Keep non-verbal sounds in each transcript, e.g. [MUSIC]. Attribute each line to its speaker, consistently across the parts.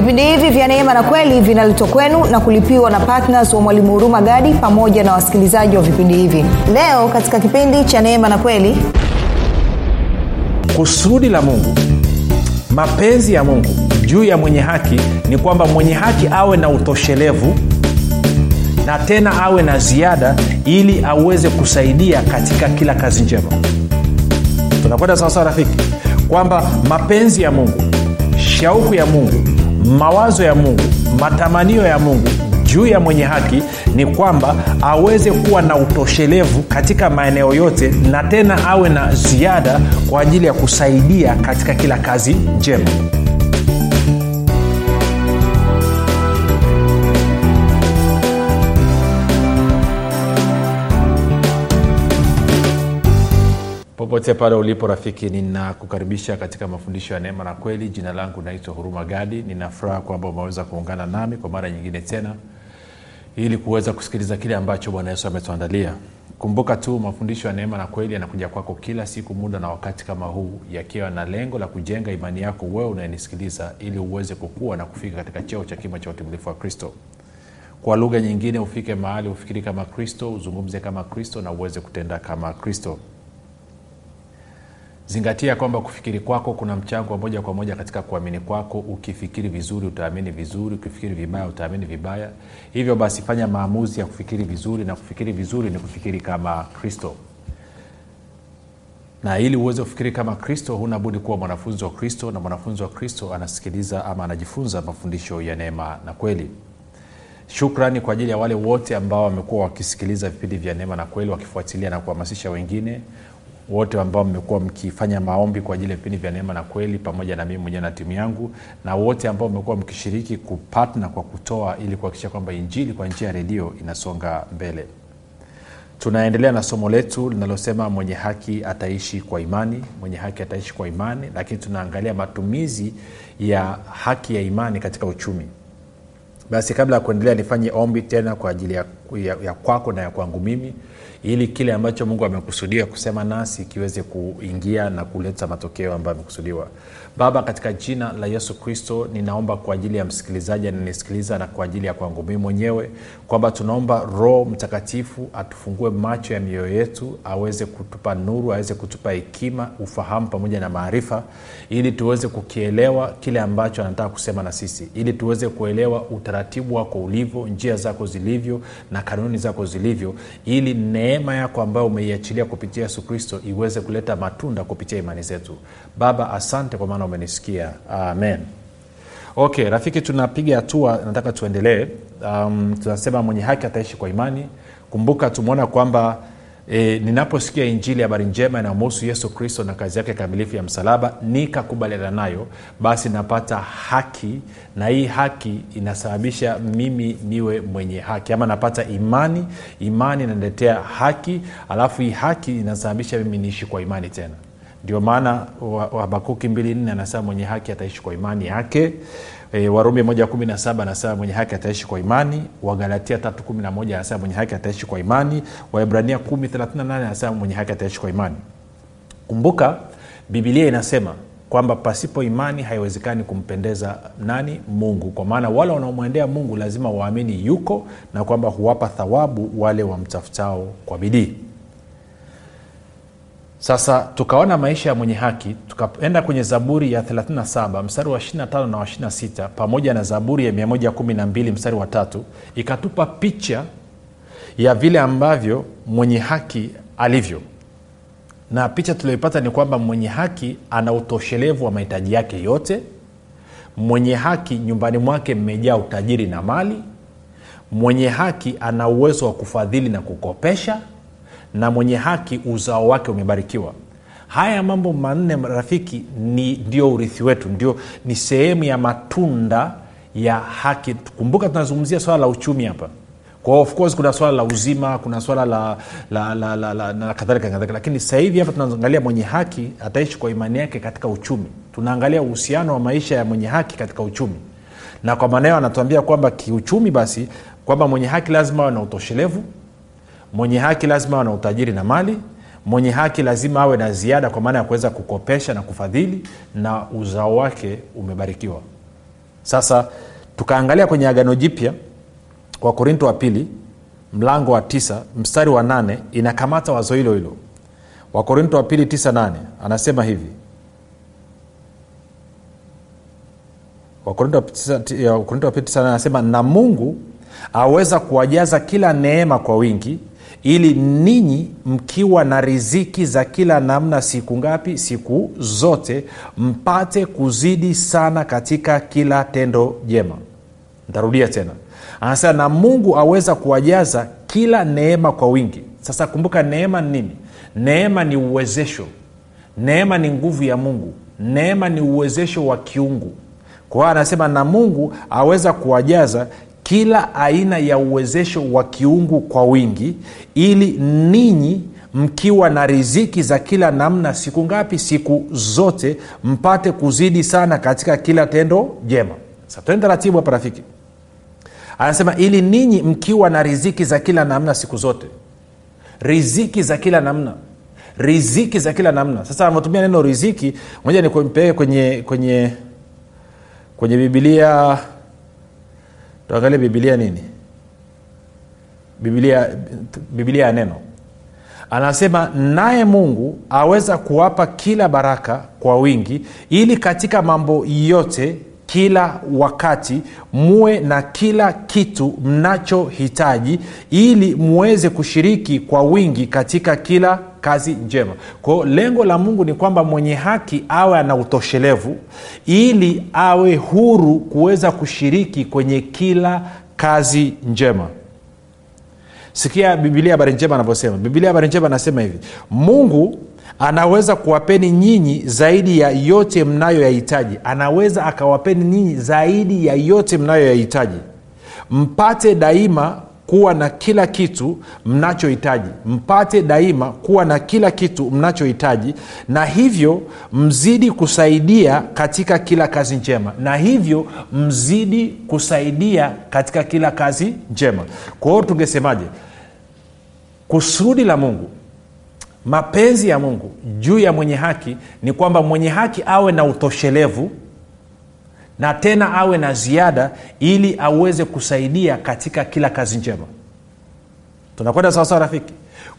Speaker 1: vipindi hivi vya neema na kweli vinaletwa kwenu na kulipiwa na ptns wa mwalimu huruma gadi pamoja na wasikilizaji wa vipindi hivi. Leo katika kipindi cha neema na kweli.
Speaker 2: Kusudi la mungu mapenzi ya mungu juu ya mwenye haki ni kwamba mwenye haki awe na utoshelevu na tena awe na ziada ili aweze kusaidia katika kila kazi njema. Tunakwenda sawasawa rafiki? Kwamba mapenzi ya mungu shauku ya mungu mawazo ya mungu matamanio ya mungu juu ya mwenye haki ni kwamba aweze kuwa na utoshelevu katika maeneo yote na tena awe na ziada kwa ajili ya kusaidia katika kila kazi njema popote pale ulipo rafiki ninakukaribisha katika mafundisho ya neema na kweli. Jina langu naitwa huruma gadi. Ninafuraha kwamba umeweza kuungana nami kwa mara nyingine tena ili kuweza kusikiliza kile ambacho bwana yesu ametuandalia. Kumbuka tu mafundisho ya neema na kweli yanakuja kwako kila siku muda na wakati kama huu yakiwa na lengo la kujenga imani yako wewe unayenisikiliza ili uweze kukua na kufika katika cheo cha kima cha utimilifu wa kristo. Kwa lugha nyingine ufike mahali ufikiri kama kristo uzungumze kama kristo na uweze kutenda kama kristo zingatia kwamba kufikiri kwako kuna mchango wa moja kwa moja katika kuamini kwako. Ukifikiri vizuri utaamini vizuri. Ukifikiri vibaya utaamini vibaya. Hivyo basi fanya maamuzi ya kufikiri vizuri na kufikiri vizuri ni kufikiri kama kristo. Na ili uweze kufikiri kama kristo huna kuwa mwanafunzi wa kristo na mwanafunzi wa kristo anasikiliza ama anajifunza mafundisho ya neema na kweli. Shukrani kwa ajili ya wale wote ambao wamekuwa wakisikiliza vipindi vya neema na kweli wakifuatilia na kuhamasisha wengine wote ambao mmekuwa mkifanya maombi kwa ajili ya vipindi vya neema na kweli pamoja na mimi mwenyewe na timu yangu na wote ambao mmekuwa mkishiriki kupatna kwa kutoa ili kuhakikisha kwamba injili kwa njia ya redio inasonga mbele. Tunaendelea na somo letu linalosema mwenye haki ataishi kwa imani mwenye haki ataishi kwa imani lakini tunaangalia matumizi ya haki ya imani katika uchumi. Basi kabla ya kuendelea nifanye ombi tena kwa ajili ya, ya, ya kwako na ya kwangu mimi ili kile ambacho mungu amekusudia kusema nasi kiweze kuingia na kuleta matokeo ambayo amekusudiwa baba katika jina la yesu kristo ninaomba kwa ajili ya msikilizaji ananisikiliza na kwa ajili ya kwangu mii mwenyewe kwamba tunaomba roho mtakatifu atufungue macho ya mioyo yetu aweze kutupa nuru aweze kutupa hekima ufahamu pamoja na maarifa ili tuweze kukielewa kile ambacho anataka kusema na sisi ili tuweze kuelewa utaratibu wako ulivyo njia zako zilivyo na kanuni zako zilivyo ili neema yako ambayo umeiachilia kupitia yesu kristo iweze kuleta matunda kupitia imani zetu. Baba asante kwa maana umenisikia amen. Okay rafiki tunapiga hatua nataka tuendelee. Um, tunasema mwenye haki ataishi kwa imani. Kumbuka tumeona kwamba E, ninaposikia injili habari njema inayomhusu yesu kristo na kazi yake kamilifu ya msalaba nikakubaliana nayo basi napata haki na hii haki inasababisha mimi niwe mwenye haki ama napata imani imani inaniletea haki alafu hii haki inasababisha mimi niishi kwa imani tena ndio maana habakuki mbili nne anasema mwenye haki ataishi kwa imani yake. E, warumi moja kumi na saba anasema mwenye haki ataishi kwa imani. Wagalatia tatu kumi na moja anasema mwenye haki ataishi kwa imani. Waibrania kumi thelathini nane anasema mwenye haki ataishi kwa imani. Kumbuka bibilia inasema kwamba pasipo imani haiwezekani kumpendeza nani? Mungu. Kwa maana wale wanaomwendea mungu lazima waamini yuko na kwamba huwapa thawabu wale wamtafutao kwa bidii sasa tukaona maisha ya mwenye haki tukaenda kwenye zaburi ya 37 mstari wa 25 na wa 26 pamoja na zaburi ya 112 mstari wa tatu ikatupa picha ya vile ambavyo mwenye haki alivyo. Na picha tulioipata ni kwamba mwenye haki ana utoshelevu wa mahitaji yake yote. Mwenye haki nyumbani mwake mmejaa utajiri na mali. Mwenye haki ana uwezo wa kufadhili na kukopesha na mwenye haki uzao wake umebarikiwa. Haya mambo manne rafiki ni ndio urithi wetu ndio ni sehemu ya matunda ya haki. Kumbuka tunazungumzia swala la uchumi hapa. Kwa of course kuna swala la uzima kuna swala la, la, la, la, la la kadhalika kadhalika. Lakini sasa hivi hapa tunaangalia mwenye haki ataishi kwa imani yake katika uchumi. Tunaangalia uhusiano wa maisha ya mwenye haki katika uchumi. Na kwa maana hiyo anatuambia kwamba kiuchumi basi kwamba mwenye haki lazima awe na utoshelevu mwenye haki lazima awe na utajiri na mali. Mwenye haki lazima awe na ziada kwa maana ya kuweza kukopesha na kufadhili na uzao wake umebarikiwa. Sasa tukaangalia kwenye agano jipya wakorinto wa pili mlango wa tisa mstari wa nane inakamata wazo hilo hilo. Wakorinto wa pili tisa nane anasema hivi. Wakorinto wa pili tisa nane anasema na mungu aweza kuwajaza kila neema kwa wingi ili ninyi mkiwa na riziki za kila namna siku ngapi siku zote mpate kuzidi sana katika kila tendo jema. Ntarudia tena. Anasema na mungu aweza kuwajaza kila neema kwa wingi. Sasa kumbuka neema ni nini? Neema ni uwezesho. Neema ni nguvu ya mungu. Neema ni uwezesho wa kiungu. Kwa hiyo anasema na mungu aweza kuwajaza kila aina ya uwezesho wa kiungu kwa wingi ili ninyi mkiwa na riziki za kila namna siku ngapi siku zote mpate kuzidi sana katika kila tendo jema. Sa tuende taratibu hapa rafiki. Anasema ili ninyi mkiwa na riziki za kila namna siku zote. Riziki za kila namna. Riziki za kila namna. Sasa anavyotumia neno riziki moja nipeleke kwenye kwenye kwenye bibilia tuangalie bibilia nini? Bibilia bibilia ya neno. Anasema naye mungu aweza kuwapa kila baraka kwa wingi ili katika mambo yote kila wakati muwe na kila kitu mnachohitaji ili muweze kushiriki kwa wingi katika kila kazi njema. Kwao lengo la mungu ni kwamba mwenye haki awe ana utoshelevu ili awe huru kuweza kushiriki kwenye kila kazi njema. Sikia bibilia habari njema anavyosema. Bibilia habari njema anasema hivi mungu anaweza kuwapeni nyinyi zaidi ya yote mnayoyahitaji. Anaweza akawapeni nyinyi zaidi ya yote mnayoyahitaji. Mpate daima kuwa na kila kitu mnachohitaji. Mpate daima kuwa na kila kitu mnachohitaji na hivyo mzidi kusaidia katika kila kazi njema. Na hivyo mzidi kusaidia katika kila kazi njema. Kwa hiyo tungesemaje? Kusudi la mungu mapenzi ya mungu juu ya mwenye haki ni kwamba mwenye haki awe na utoshelevu na tena awe na ziada ili aweze kusaidia katika kila kazi njema. Tunakwenda sawasawa rafiki?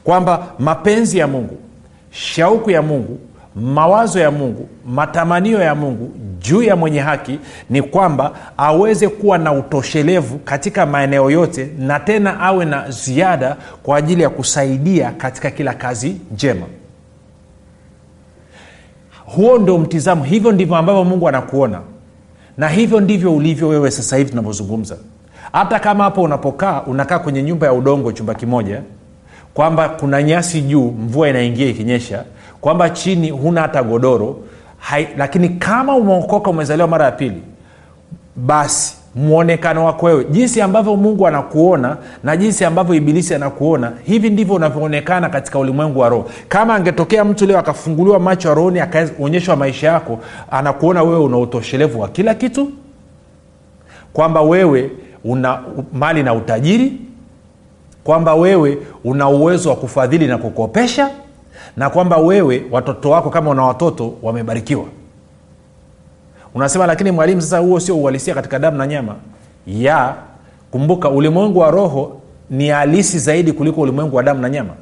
Speaker 2: Kwamba mapenzi ya mungu shauku ya mungu mawazo ya mungu matamanio ya mungu juu ya mwenye haki ni kwamba aweze kuwa na utoshelevu katika maeneo yote na tena awe na ziada kwa ajili ya kusaidia katika kila kazi njema. Huo ndio mtizamo. Hivyo ndivyo ambavyo mungu anakuona na hivyo ndivyo ulivyo wewe sasa hivi tunavyozungumza. Hata kama hapo unapokaa unakaa kwenye nyumba ya udongo chumba kimoja kwamba kuna nyasi juu mvua inaingia ikinyesha kwamba chini huna hata godoro hai, lakini kama umeokoka umezaliwa mara ya pili basi mwonekano wako wewe jinsi ambavyo mungu anakuona na jinsi ambavyo ibilisi anakuona hivi ndivyo unavyoonekana katika ulimwengu wa roho. Kama angetokea mtu leo akafunguliwa macho ya rohoni akaonyeshwa maisha yako anakuona wewe una utoshelevu wa kila kitu kwamba wewe una mali na utajiri kwamba wewe una uwezo wa kufadhili na kukopesha na kwamba wewe watoto wako kama una watoto wamebarikiwa unasema lakini mwalimu sasa huo sio uhalisia katika damu na nyama. Ya kumbuka ulimwengu wa roho ni halisi zaidi kuliko ulimwengu wa damu na nyama.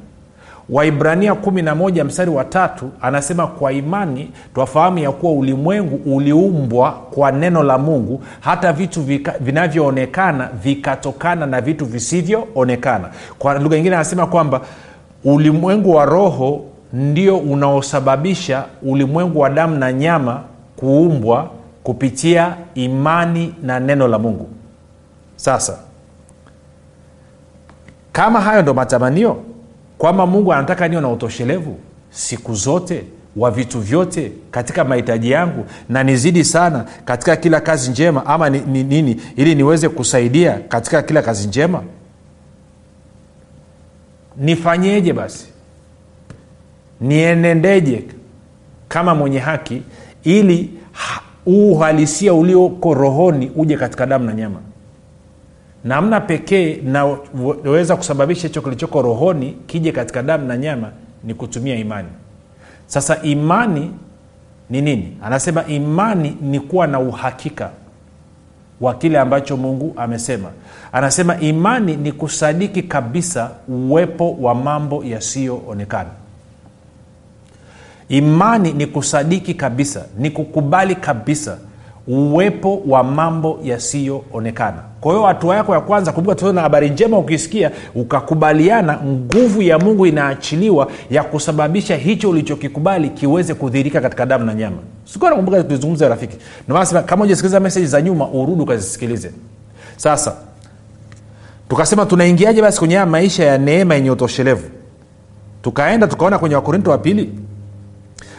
Speaker 2: Waibrania 11 mstari wa tatu anasema kwa imani twafahamu ya kuwa ulimwengu uliumbwa kwa neno la mungu hata vitu vinavyoonekana vikatokana na vitu visivyoonekana. Kwa lugha nyingine anasema kwamba ulimwengu wa roho ndio unaosababisha ulimwengu wa damu na nyama kuumbwa kupitia imani na neno la mungu. Sasa kama hayo ndo matamanio kwamba mungu anataka niwe na utoshelevu siku zote wa vitu vyote katika mahitaji yangu na nizidi sana katika kila kazi njema ama ni, ni, nini ili niweze kusaidia katika kila kazi njema? Nifanyeje basi? Nienendeje kama mwenye haki ili uhalisia ulioko rohoni uje katika damu na nyama. Namna pekee naweza kusababisha hicho kilichoko rohoni kije katika damu na nyama ni kutumia imani. Sasa imani ni nini? Anasema imani ni kuwa na uhakika wa kile ambacho mungu amesema. Anasema imani ni kusadiki kabisa uwepo wa mambo yasiyoonekana imani ni kusadiki kabisa ni kukubali kabisa uwepo wa mambo yasiyoonekana. Kwa hiyo hatua yako ya kwanza kumbuka tuo na habari njema ukisikia ukakubaliana nguvu ya mungu inaachiliwa ya kusababisha hicho ulichokikubali kiweze kudhirika katika damu na nyama. Sikuwa nakumbuka rafiki. Ndomaana kama ujasikiliza meseji za nyuma urudi ukazisikilize. Sasa tukasema tunaingiaje basi kwenye maisha ya neema yenye utoshelevu? Tukaenda tukaona kwenye wakorinto wa pili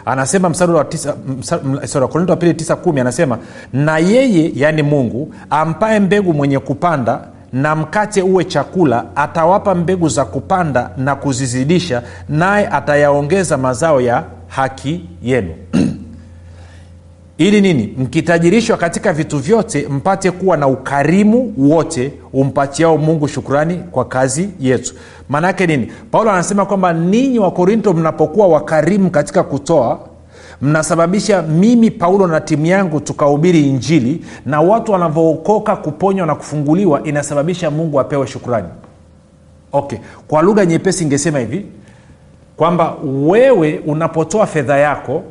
Speaker 2: anasema mstari wa pili tisa kumi anasema na yeye yaani mungu ampaye mbegu mwenye kupanda na mkate uwe chakula atawapa mbegu za kupanda na kuzizidisha naye atayaongeza mazao ya haki yenu ili nini? Mkitajirishwa katika vitu vyote mpate kuwa na ukarimu wote umpatiao mungu shukurani kwa kazi yetu. Maanaake nini? Paulo anasema kwamba ninyi wakorinto mnapokuwa wakarimu katika kutoa mnasababisha mimi paulo na timu yangu tukahubiri injili na watu wanavyookoka kuponywa na kufunguliwa inasababisha mungu apewe shukurani okay. Kwa lugha nyepesi ingesema hivi kwamba wewe unapotoa fedha yako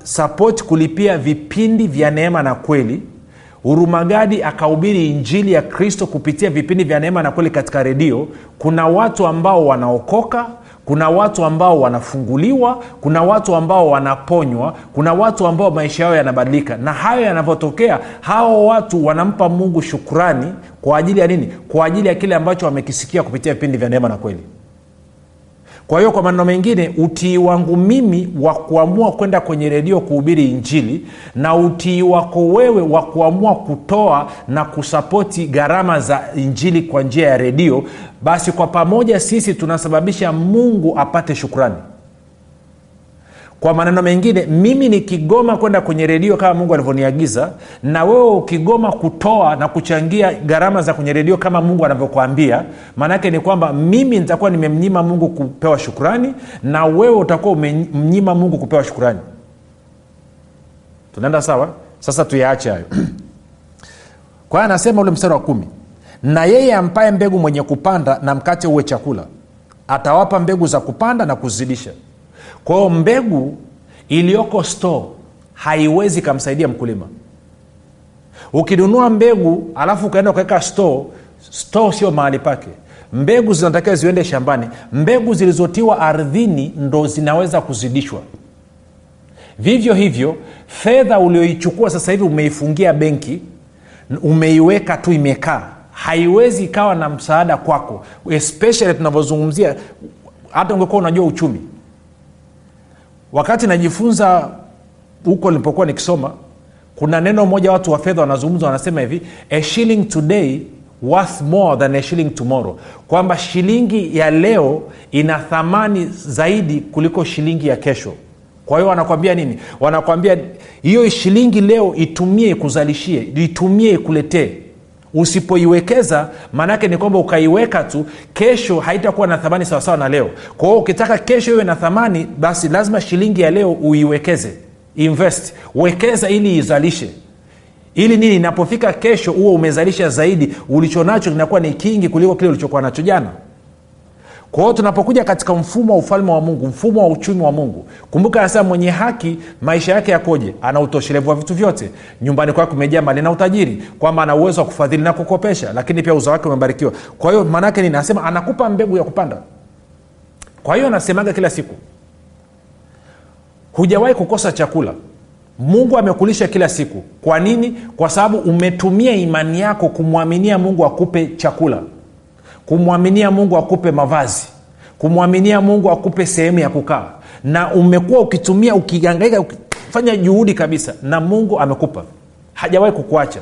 Speaker 2: ukasapoti kulipia vipindi vya neema na kweli. Hurumagadi akahubiri injili ya kristo kupitia vipindi vya neema na kweli katika redio. Kuna watu ambao wanaokoka kuna watu ambao wanafunguliwa kuna watu ambao wanaponywa kuna watu ambao maisha yao yanabadilika. Na hayo yanavyotokea hao watu wanampa mungu shukrani kwa ajili ya nini? Kwa ajili ya kile ambacho wamekisikia kupitia vipindi vya neema na kweli kwa hiyo kwa maneno mengine utii wangu mimi wa kuamua kwenda kwenye redio kuhubiri injili na utii wako wewe wa kuamua kutoa na kusapoti gharama za injili kwa njia ya redio basi kwa pamoja sisi tunasababisha mungu apate shukrani kwa maneno mengine mimi nikigoma kwenda kwenye redio kama mungu alivyoniagiza na wewe ukigoma kutoa na kuchangia gharama za kwenye redio kama mungu anavyokuambia maanaake ni kwamba mimi nitakuwa nimemnyima mungu kupewa shukrani na wewe utakuwa umemnyima mungu kupewa shukrani. Tunaenda sawa? Sasa tuyaache hayo. [CLEARS THROAT] Kwa anasema ule mstari wa kumi na yeye ampaye mbegu mwenye kupanda na mkate uwe chakula atawapa mbegu za kupanda na kuzidisha kwa mbegu iliyoko store haiwezi ikamsaidia mkulima. Ukinunua mbegu alafu ukaenda ukaweka store store sio mahali pake. Mbegu zinatakiwa ziende shambani. Mbegu zilizotiwa ardhini ndo zinaweza kuzidishwa. Vivyo hivyo fedha ulioichukua sasa hivi umeifungia benki umeiweka tu imekaa. Haiwezi ikawa na msaada kwako especially tunavyozungumzia hata ungekuwa unajua uchumi wakati najifunza huko nilipokuwa nikisoma kuna neno moja watu wa fedha wanazungumza wanasema hivi a shilling today worth more than a shilling tomorrow. Kwamba shilingi ya leo ina thamani zaidi kuliko shilingi ya kesho. Kwa hiyo wanakwambia nini? Wanakwambia hiyo shilingi leo itumie ikuzalishie itumie ikuletee usipoiwekeza maanaake ni kwamba ukaiweka tu kesho haitakuwa na thamani sawasawa na leo. Kwa hiyo ukitaka kesho iwe na thamani basi lazima shilingi ya leo uiwekeze. Invest. Wekeza ili izalishe. Ili nini? Inapofika kesho huo umezalisha zaidi. Ulichonacho kinakuwa ni kingi kuliko kile ulichokuwa nacho jana kwa hiyo tunapokuja katika mfumo wa ufalme wa mungu mfumo wa uchumi wa mungu kumbuka anasema mwenye haki maisha yake yakoje? Ana utoshelevu wa vitu vyote. Nyumbani kwake kumejaa mali na utajiri kwamba ana uwezo wa kufadhili na kukopesha lakini pia uzao wake umebarikiwa. Kwa hiyo maanaake nini? Anasema anakupa mbegu ya kupanda. Kwa hiyo anasemaga kila siku hujawahi kukosa chakula. Mungu amekulisha kila siku. Kwa nini? Kwa sababu umetumia imani yako kumwaminia mungu akupe chakula kumwaminia mungu akupe mavazi. Kumwaminia mungu akupe sehemu ya kukaa. Na umekuwa ukitumia ukiangaika ukifanya juhudi kabisa na mungu amekupa. Hajawahi kukuacha.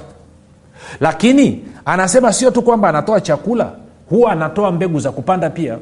Speaker 2: Lakini anasema sio tu kwamba anatoa chakula huwa anatoa mbegu za kupanda pia.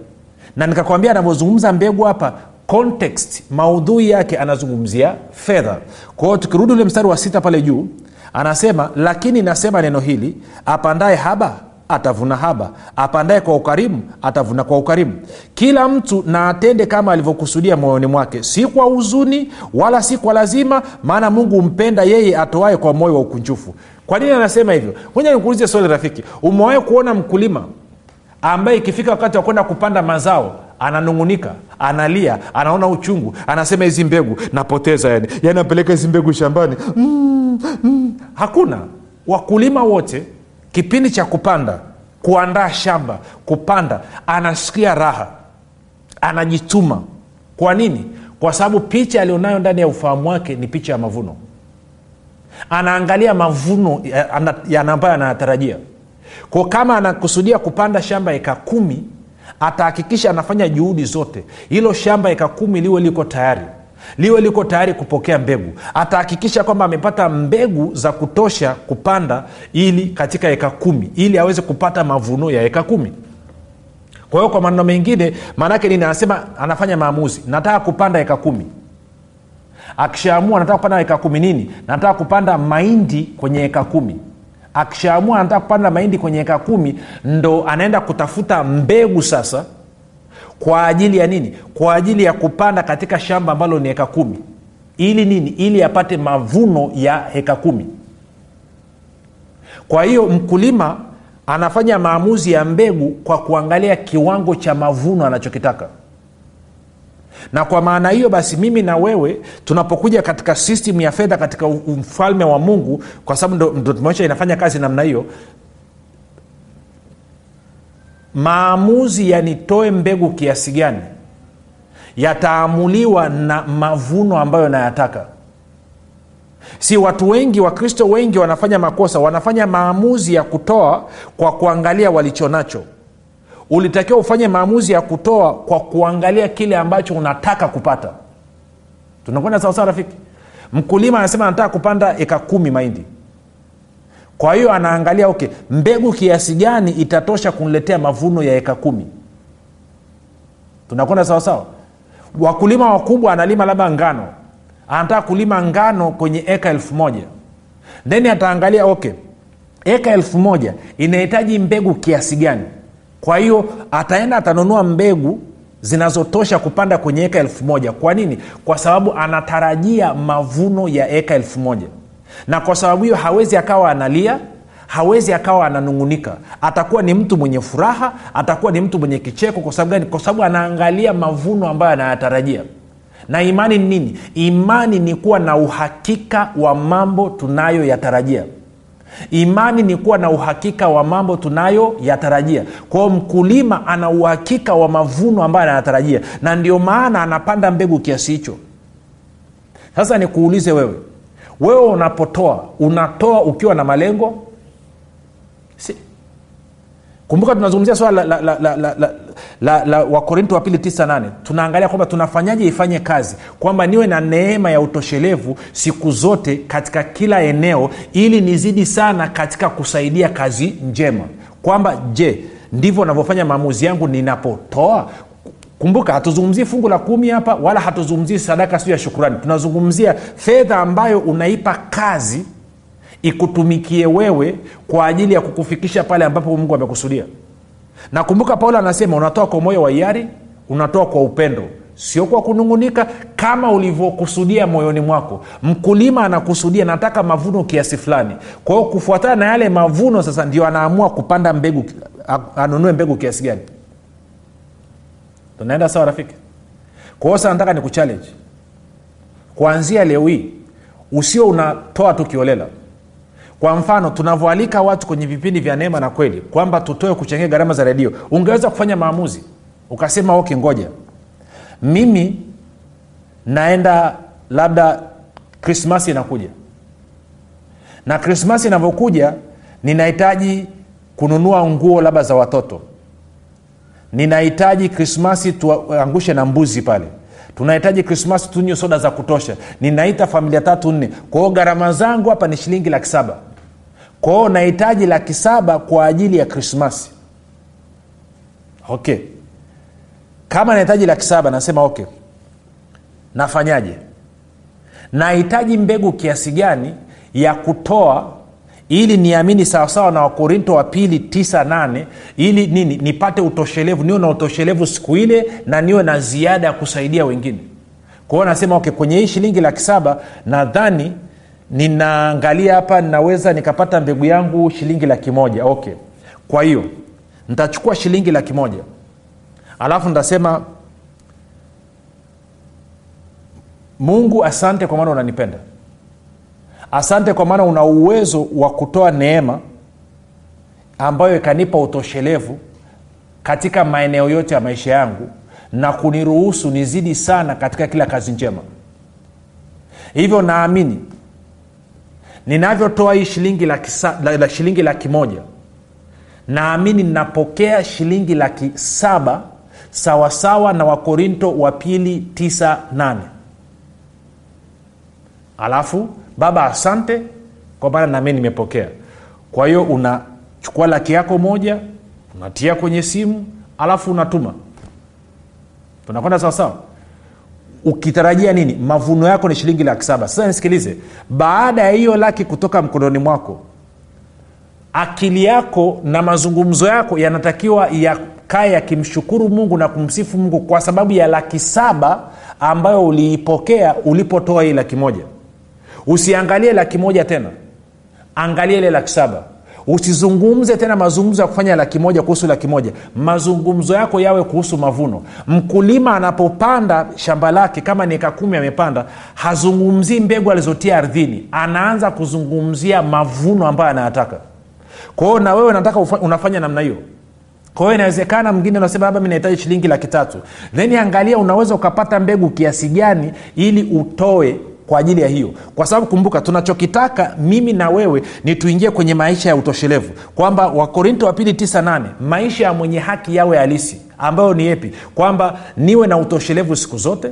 Speaker 2: Na nikakwambia anavyozungumza mbegu hapa context maudhui yake anazungumzia fedha. Kwa hiyo tukirudi ule mstari wa sita pale juu anasema lakini nasema neno hili apandaye haba atavuna haba. Apandaye kwa ukarimu atavuna kwa ukarimu. Kila mtu na atende kama alivyokusudia moyoni mwake. Si kwa huzuni wala si kwa lazima maana mungu humpenda yeye atoaye kwa moyo wa ukunjufu. Kwa nini anasema hivyo? Moja nikuulize swali rafiki. Umewahi kuona mkulima ambaye ikifika wakati wa kwenda kupanda mazao ananungunika analia anaona uchungu anasema hizi mbegu napoteza yani. Yani napeleka hizi mbegu shambani. Mm, mm. hakuna. Wakulima wote kipindi cha kupanda kuandaa shamba kupanda anasikia raha anajituma. Kwa nini? Kwa sababu picha alionayo ndani ya ufahamu wake ni picha ya mavuno. Anaangalia mavuno ambayo anayatarajia. Ko kama anakusudia kupanda shamba eka kumi atahakikisha anafanya juhudi zote. Hilo shamba eka kumi liwe liko tayari liwe liko tayari kupokea mbegu. Atahakikisha kwamba amepata mbegu za kutosha kupanda ili katika eka kumi ili aweze kupata mavuno ya eka kumi. Kwa hiyo kwa maneno mengine maanaake nini? Anasema anafanya maamuzi. Nataka kupanda eka kumi. Akishaamua nataka kupanda eka kumi nini? Nataka kupanda mahindi kwenye eka kumi. Akishaamua anataka kupanda mahindi kwenye eka kumi ndo anaenda kutafuta mbegu sasa kwa ajili ya nini? Kwa ajili ya kupanda katika shamba ambalo ni heka kumi. Ili nini? Ili apate mavuno ya heka kumi. Kwa hiyo mkulima anafanya maamuzi ya mbegu kwa kuangalia kiwango cha mavuno anachokitaka. Na kwa maana hiyo basi mimi na wewe tunapokuja katika system ya fedha katika mfalme wa mungu kwa sababu ndo, ndo tumeonyesha inafanya kazi namna hiyo maamuzi yanitoe mbegu kiasi gani? Yataamuliwa na mavuno ambayo nayataka. Si watu wengi wakristo wengi wanafanya makosa wanafanya maamuzi ya kutoa kwa kuangalia walicho nacho. Ulitakiwa ufanye maamuzi ya kutoa kwa kuangalia kile ambacho unataka kupata. Tunakwenda sawasawa rafiki? Mkulima anasema anataka kupanda eka kumi mahindi kwa hiyo anaangalia okay mbegu kiasi gani itatosha kuniletea mavuno ya eka kumi? Tunakwenda sawasawa wakulima wakubwa analima labda ngano. Anataka kulima ngano kwenye eka elfu moja. Then ataangalia okay eka elfu moja inahitaji mbegu kiasi gani? Kwa hiyo ataenda atanunua mbegu zinazotosha kupanda kwenye eka elfu moja. Kwa nini? Kwa sababu anatarajia mavuno ya eka elfu moja na kwa sababu hiyo hawezi akawa analia hawezi akawa ananungunika. Atakuwa ni mtu mwenye furaha atakuwa ni mtu mwenye kicheko. Kwa sababu gani? Kwa sababu anaangalia mavuno ambayo anayatarajia. Na imani ni nini? Imani ni kuwa na uhakika wa mambo tunayoyatarajia. Imani ni kuwa na uhakika wa mambo tunayoyatarajia. Kwao mkulima ana uhakika wa mavuno ambayo anayatarajia. Na ndio maana anapanda mbegu kiasi hicho. Sasa nikuulize wewe wewe unapotoa unatoa ukiwa na malengo? Si. kumbuka tunazungumzia swala la, la, la, la, la, la, la wakorinto wa pili 98 tunaangalia kwamba tunafanyaje ifanye kazi kwamba niwe na neema ya utoshelevu siku zote katika kila eneo ili nizidi sana katika kusaidia kazi njema. Kwamba je ndivyo navyofanya maamuzi yangu ninapotoa kumbuka hatuzungumzii fungu la kumi hapa wala hatuzungumzii sadaka sio ya shukurani tunazungumzia fedha ambayo unaipa kazi ikutumikie wewe kwa ajili ya kukufikisha pale ambapo mungu amekusudia. Na kumbuka paulo anasema unatoa kwa moyo wa hiari unatoa kwa upendo. Sio kwa kunungunika kama ulivyokusudia moyoni mwako. Mkulima anakusudia nataka mavuno kiasi fulani. Kwa hiyo kufuatana na yale mavuno sasa ndio anaamua kupanda mbegu anunue mbegu kiasi gani tunaenda sawa rafiki? Kwa hiyo nataka ni kuchallenge. Kuanzia leo hii usio unatoa tukiolela kwa mfano tunavyoalika watu kwenye vipindi vya neema na kweli kwamba tutoe kuchangia gharama za redio ungeweza kufanya maamuzi? Ukasema ok ngoja. Mimi naenda labda krismasi inakuja. Na krismasi inavyokuja ninahitaji kununua nguo labda za watoto ninahitaji krismasi tuangushe na mbuzi pale. Tunahitaji krismasi tunywe soda za kutosha. Ninaita familia tatu nne. Kwa hiyo gharama zangu hapa ni shilingi laki saba. Kwa nahitaji laki saba kwa ajili ya krismasi okay. Kama nahitaji laki saba nasema okay. Nafanyaje? Nahitaji mbegu kiasi gani ya kutoa ili niamini sawasawa na wakorinto wa pili 98 ili nini? Nipate utoshelevu niwe na utoshelevu siku ile na niwe na ziada ya kusaidia wengine. Kwa hiyo nasema okay, kwenye hii shilingi laki saba nadhani ninaangalia hapa ninaweza nikapata mbegu yangu shilingi laki moja. Okay. Kwa hiyo nitachukua shilingi laki moja. Alafu nitasema mungu asante kwa maana unanipenda asante kwa maana una uwezo wa kutoa neema ambayo ikanipa utoshelevu katika maeneo yote ya maisha yangu na kuniruhusu nizidi sana katika kila kazi njema. Hivyo naamini ninavyotoa hii shilingi laki, la, la shilingi laki moja naamini ninapokea shilingi laki saba sawasawa na wakorinto wa pili 98 alafu baba asante kwa maana nami nimepokea. Kwa hiyo unachukua laki yako moja unatia kwenye simu alafu unatuma. Tunakwenda sawasawa ukitarajia nini? Mavuno yako ni shilingi laki saba. Sasa nisikilize baada ya hiyo laki kutoka mkononi mwako akili yako na mazungumzo yako yanatakiwa yakae yakimshukuru mungu na kumsifu mungu kwa sababu ya laki saba ambayo uliipokea ulipotoa hii laki moja usiangalie laki moja tena. Angalia ile laki saba. Usizungumze tena mazungumzo ya kufanya laki moja kuhusu laki moja. Mazungumzo yako yawe kuhusu mavuno. Mkulima anapopanda shamba lake kama ni kumi amepanda hazungumzii mbegu alizotia ardhini. Anaanza kuzungumzia mavuno ambayo anayataka. Kwa hiyo na wewe nataka unafanya namna hiyo. Kwa hiyo inawezekana mwingine unasema labda mi nahitaji shilingi laki tatu. Then angalia unaweza ukapata mbegu kiasi gani ili utoe kwa ajili ya hiyo. Kwa sababu kumbuka tunachokitaka mimi na wewe ni tuingie kwenye maisha ya utoshelevu. Kwamba wakorinto wa pili 98 maisha ya mwenye haki yawe halisi. Ambayo ni yepi? Kwamba niwe na utoshelevu siku zote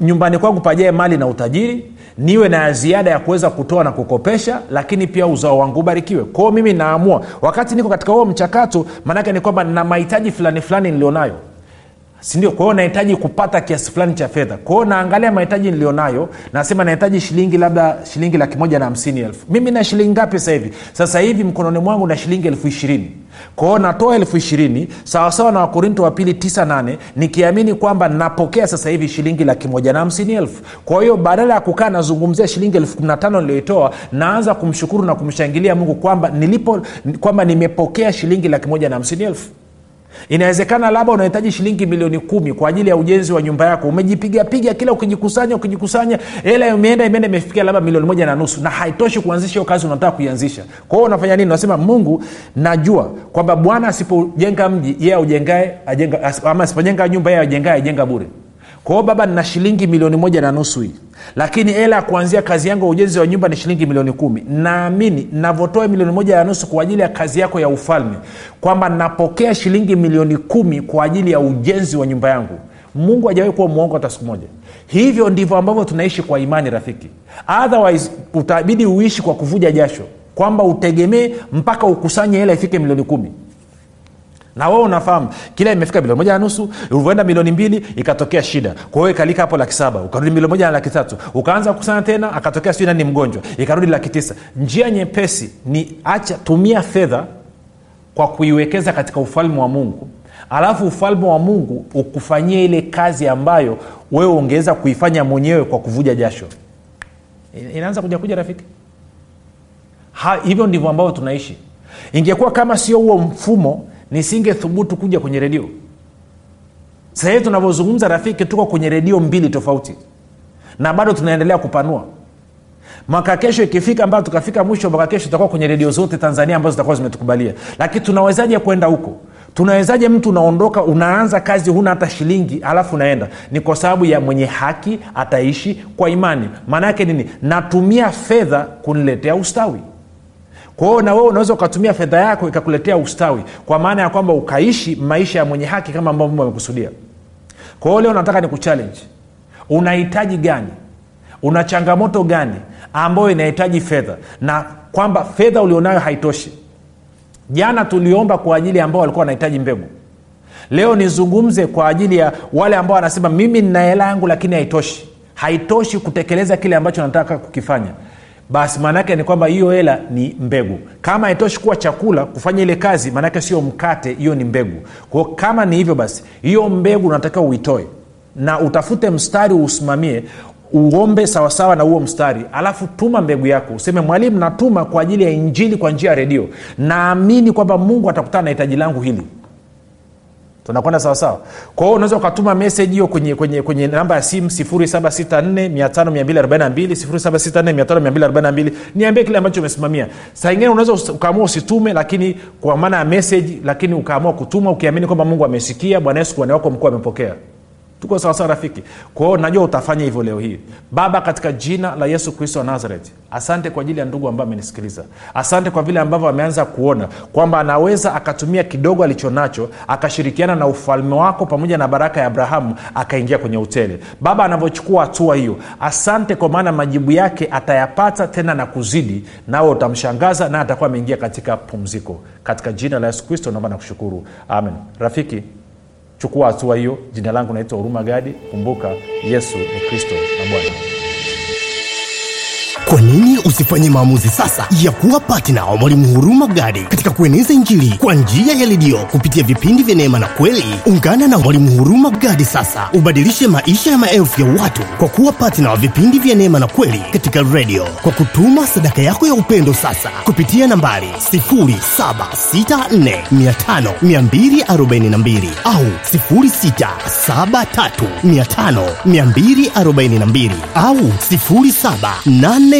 Speaker 2: nyumbani kwangu pajae mali na utajiri niwe na ziada ya kuweza kutoa na kukopesha lakini pia uzao wangu ubarikiwe. Kwao mimi naamua. Wakati niko katika huo mchakato maanake ni kwamba na mahitaji fulani fulani nilionayo sindio kwa hiyo nahitaji kupata kiasi fulani cha fedha. Kwa hiyo naangalia mahitaji nilionayo nasema nahitaji shilingi labda shilingi laki moja na hamsini elfu. Mimi na shilingi ngapi sasa hivi? Sasa hivi mkononi mwangu na shilingi elfu ishirini. Kwa natoa elfu ishirini sawasawa na wakorinto wa pili 98 nikiamini kwamba napokea sasa hivi shilingi laki moja na hamsini elfu. Kwa hiyo badala ya kukaa nazungumzia shilingi elfu kumi na tano niliyoitoa naanza kumshukuru na kumshangilia mungu kwamba nilipo kwamba nimepokea shilingi laki na hamsini elfu inawezekana labda unahitaji shilingi milioni kumi kwa ajili ya ujenzi wa nyumba yako. Umejipigapiga kila ukijikusanya ukijikusanya hela imeenda imeenda imefikia labda milioni moja na nusu na haitoshi kuanzisha hiyo kazi unataka kuianzisha. Kwa hiyo unafanya nini? Unasema mungu najua kwamba bwana asipojenga mji yeye aujengae ama asipojenga nyumba yeye ajengae ajenga bure kwa baba nina shilingi milioni moja na nusu hii. Lakini hela ya kuanzia kazi yangu ya ujenzi wa nyumba ni shilingi milioni kumi. Naamini navyotoa milioni moja na nusu kwa ajili ya kazi yako ya ufalme kwamba napokea shilingi milioni kumi kwa ajili ya ujenzi wa nyumba yangu. Mungu hajawahi kuwa mwongo hata siku moja. Hivyo ndivyo ambavyo tunaishi kwa imani rafiki. Otherwise utabidi uishi kwa kuvuja jasho kwamba utegemee mpaka ukusanye hela ifike milioni kumi na wewe unafahamu kila imefika milioni moja na nusu ulivyoenda milioni mbili ikatokea shida. Kwa hiyo ikalika hapo laki saba ukarudi milioni moja na laki tatu. Ukaanza kukusana tena akatokea sijui nani mgonjwa ikarudi laki tisa. Njia nyepesi ni acha tumia fedha kwa kuiwekeza katika ufalme wa mungu. Alafu ufalme wa mungu ukufanyia ile kazi ambayo wewe ungeweza kuifanya mwenyewe kwa kuvuja jasho. Inaanza kuja kuja rafiki. Hivyo ndivyo ambavyo tunaishi. Ingekuwa kama sio huo mfumo nisingethubutu kuja kwenye redio. Sahivi tunavyozungumza rafiki tuko kwenye redio mbili tofauti. Na bado tunaendelea kupanua. Mwaka kesho ikifika ambayo tukafika mwisho mwaka kesho tutakuwa kwenye redio zote tanzania ambazo zitakuwa zimetukubalia lakini tunawezaje kwenda huko? Tunawezaje mtu unaondoka unaanza kazi huna hata shilingi alafu unaenda? Ni kwa sababu ya mwenye haki ataishi kwa imani. Maana yake nini? Natumia fedha kuniletea ustawi kwa hiyo na wewe unaweza ukatumia fedha yako ikakuletea ustawi kwa maana ya kwamba ukaishi maisha ya mwenye haki kama ambavyo mungu amekusudia. Kwa hiyo leo nataka ni kuchallenge unahitaji gani? Una changamoto gani ambayo inahitaji fedha? Na kwamba fedha ulionayo haitoshi. Jana tuliomba kwa ajili ambao walikuwa wanahitaji mbegu. Leo nizungumze kwa ajili ya wale ambao wanasema mimi nina hela yangu lakini haitoshi. Haitoshi kutekeleza kile ambacho nataka kukifanya basi maanaake ni kwamba hiyo hela ni mbegu. Kama haitoshi kuwa chakula kufanya ile kazi maanaake sio mkate hiyo ni mbegu. Kwao kama ni hivyo basi hiyo mbegu unatakiwa uitoe. Na utafute mstari uusimamie uombe sawasawa na huo mstari. Alafu tuma mbegu yako. Useme mwalimu natuma kwa ajili ya injili kwa njia ya redio. Naamini kwamba mungu atakutana na hitaji langu hili tunakwenda sawasawa kwa hiyo unaweza ukatuma meseji hiyo kwenye, kwenye, kwenye namba ya simu 764 niambie kile ambacho umesimamia. Saa ingine unaweza ukaamua usitume lakini kwa maana ya meseji lakini ukaamua kutuma ukiamini kwamba mungu amesikia bwana yesu kuani wako mkuu amepokea tuko sawasawa rafiki. Kwa najua utafanya hivyo leo hii. Baba katika jina la yesu kristo wa nazareti asante kwa ajili ya ndugu ambaye amenisikiliza. Asante kwa vile ambavyo ameanza kuona kwamba anaweza akatumia kidogo alichonacho akashirikiana na ufalme wako pamoja na baraka ya abrahamu akaingia kwenye utele baba anavyochukua hatua hiyo asante kwa maana majibu yake atayapata tena na kuzidi nawe utamshangaza naye atakuwa ameingia katika pumziko. Katika jina la yesu kristo naomba nakushukuru amen. Rafiki chukua hatua hiyo. Jina langu naitwa huruma gadi. Kumbuka yesu ni kristo na bwana
Speaker 3: kwa nini usifanye maamuzi sasa ya kuwa patna wa mwalimu huruma gadi katika kueneza injili kwa njia ya redio kupitia vipindi vya neema na kweli? Ungana na mwalimu huruma gadi sasa ubadilishe maisha ya maelfu ya watu kwa kuwa patna wa vipindi vya neema na kweli katika redio. Kwa kutuma sadaka yako ya upendo sasa kupitia nambari 7645242 au 6735242 au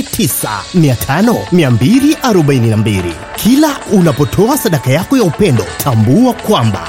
Speaker 3: 7895242 kila unapotoa sadaka yako ya upendo tambua kwamba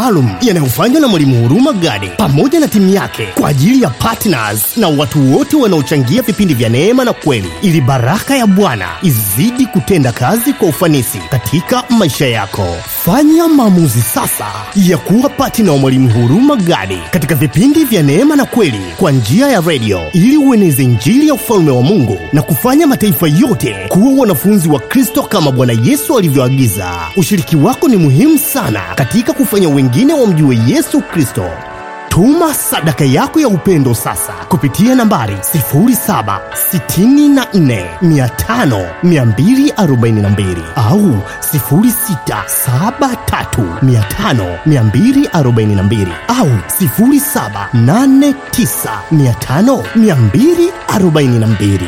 Speaker 3: maalum yanayofanywa na mwalimu huruma gadi pamoja na timu yake kwa ajili ya partners na watu wote wanaochangia vipindi vya neema na kweli ili baraka ya bwana izidi kutenda kazi kwa ufanisi katika maisha yako. Fanya maamuzi sasa ya kuwa partner wa mwalimu huruma gadi katika vipindi vya neema na kweli kwa njia ya redio ili ueneze injili ya ufalme wa mungu na kufanya mataifa yote kuwa wanafunzi wa kristo kama bwana yesu alivyoagiza. Ushiriki wako ni muhimu sana katika kufanya wengine wamjue yesu kristo. Tuma sadaka yako ya upendo sasa kupitia nambari 7645242 au 6735242 au 7895242